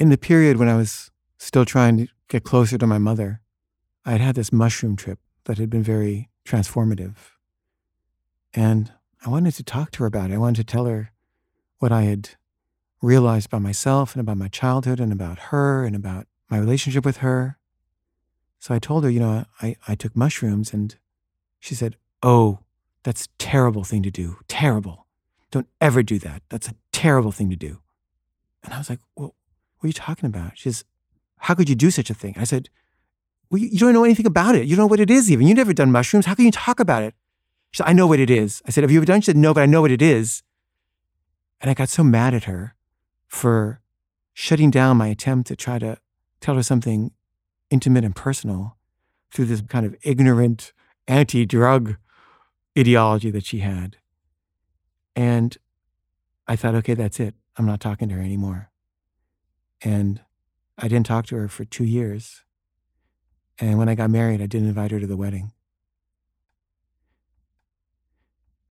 in the period when I was still trying to get closer to my mother, I had had this mushroom trip that had been very transformative. And I wanted to talk to her about it. I wanted to tell her what I had realized about myself and about my childhood and about her and about my relationship with her. So I told her, you know, I, I took mushrooms and she said, Oh, that's a terrible thing to do. Terrible. Don't ever do that. That's a terrible thing to do. And I was like, Well, what are you talking about? She says, How could you do such a thing? I said, Well, you don't know anything about it. You don't know what it is even. You've never done mushrooms. How can you talk about it? She said, I know what it is. I said, Have you ever done? She said, No, but I know what it is. And I got so mad at her for shutting down my attempt to try to tell her something intimate and personal through this kind of ignorant anti drug ideology that she had. And I thought, okay, that's it. I'm not talking to her anymore. And I didn't talk to her for two years. And when I got married, I didn't invite her to the wedding.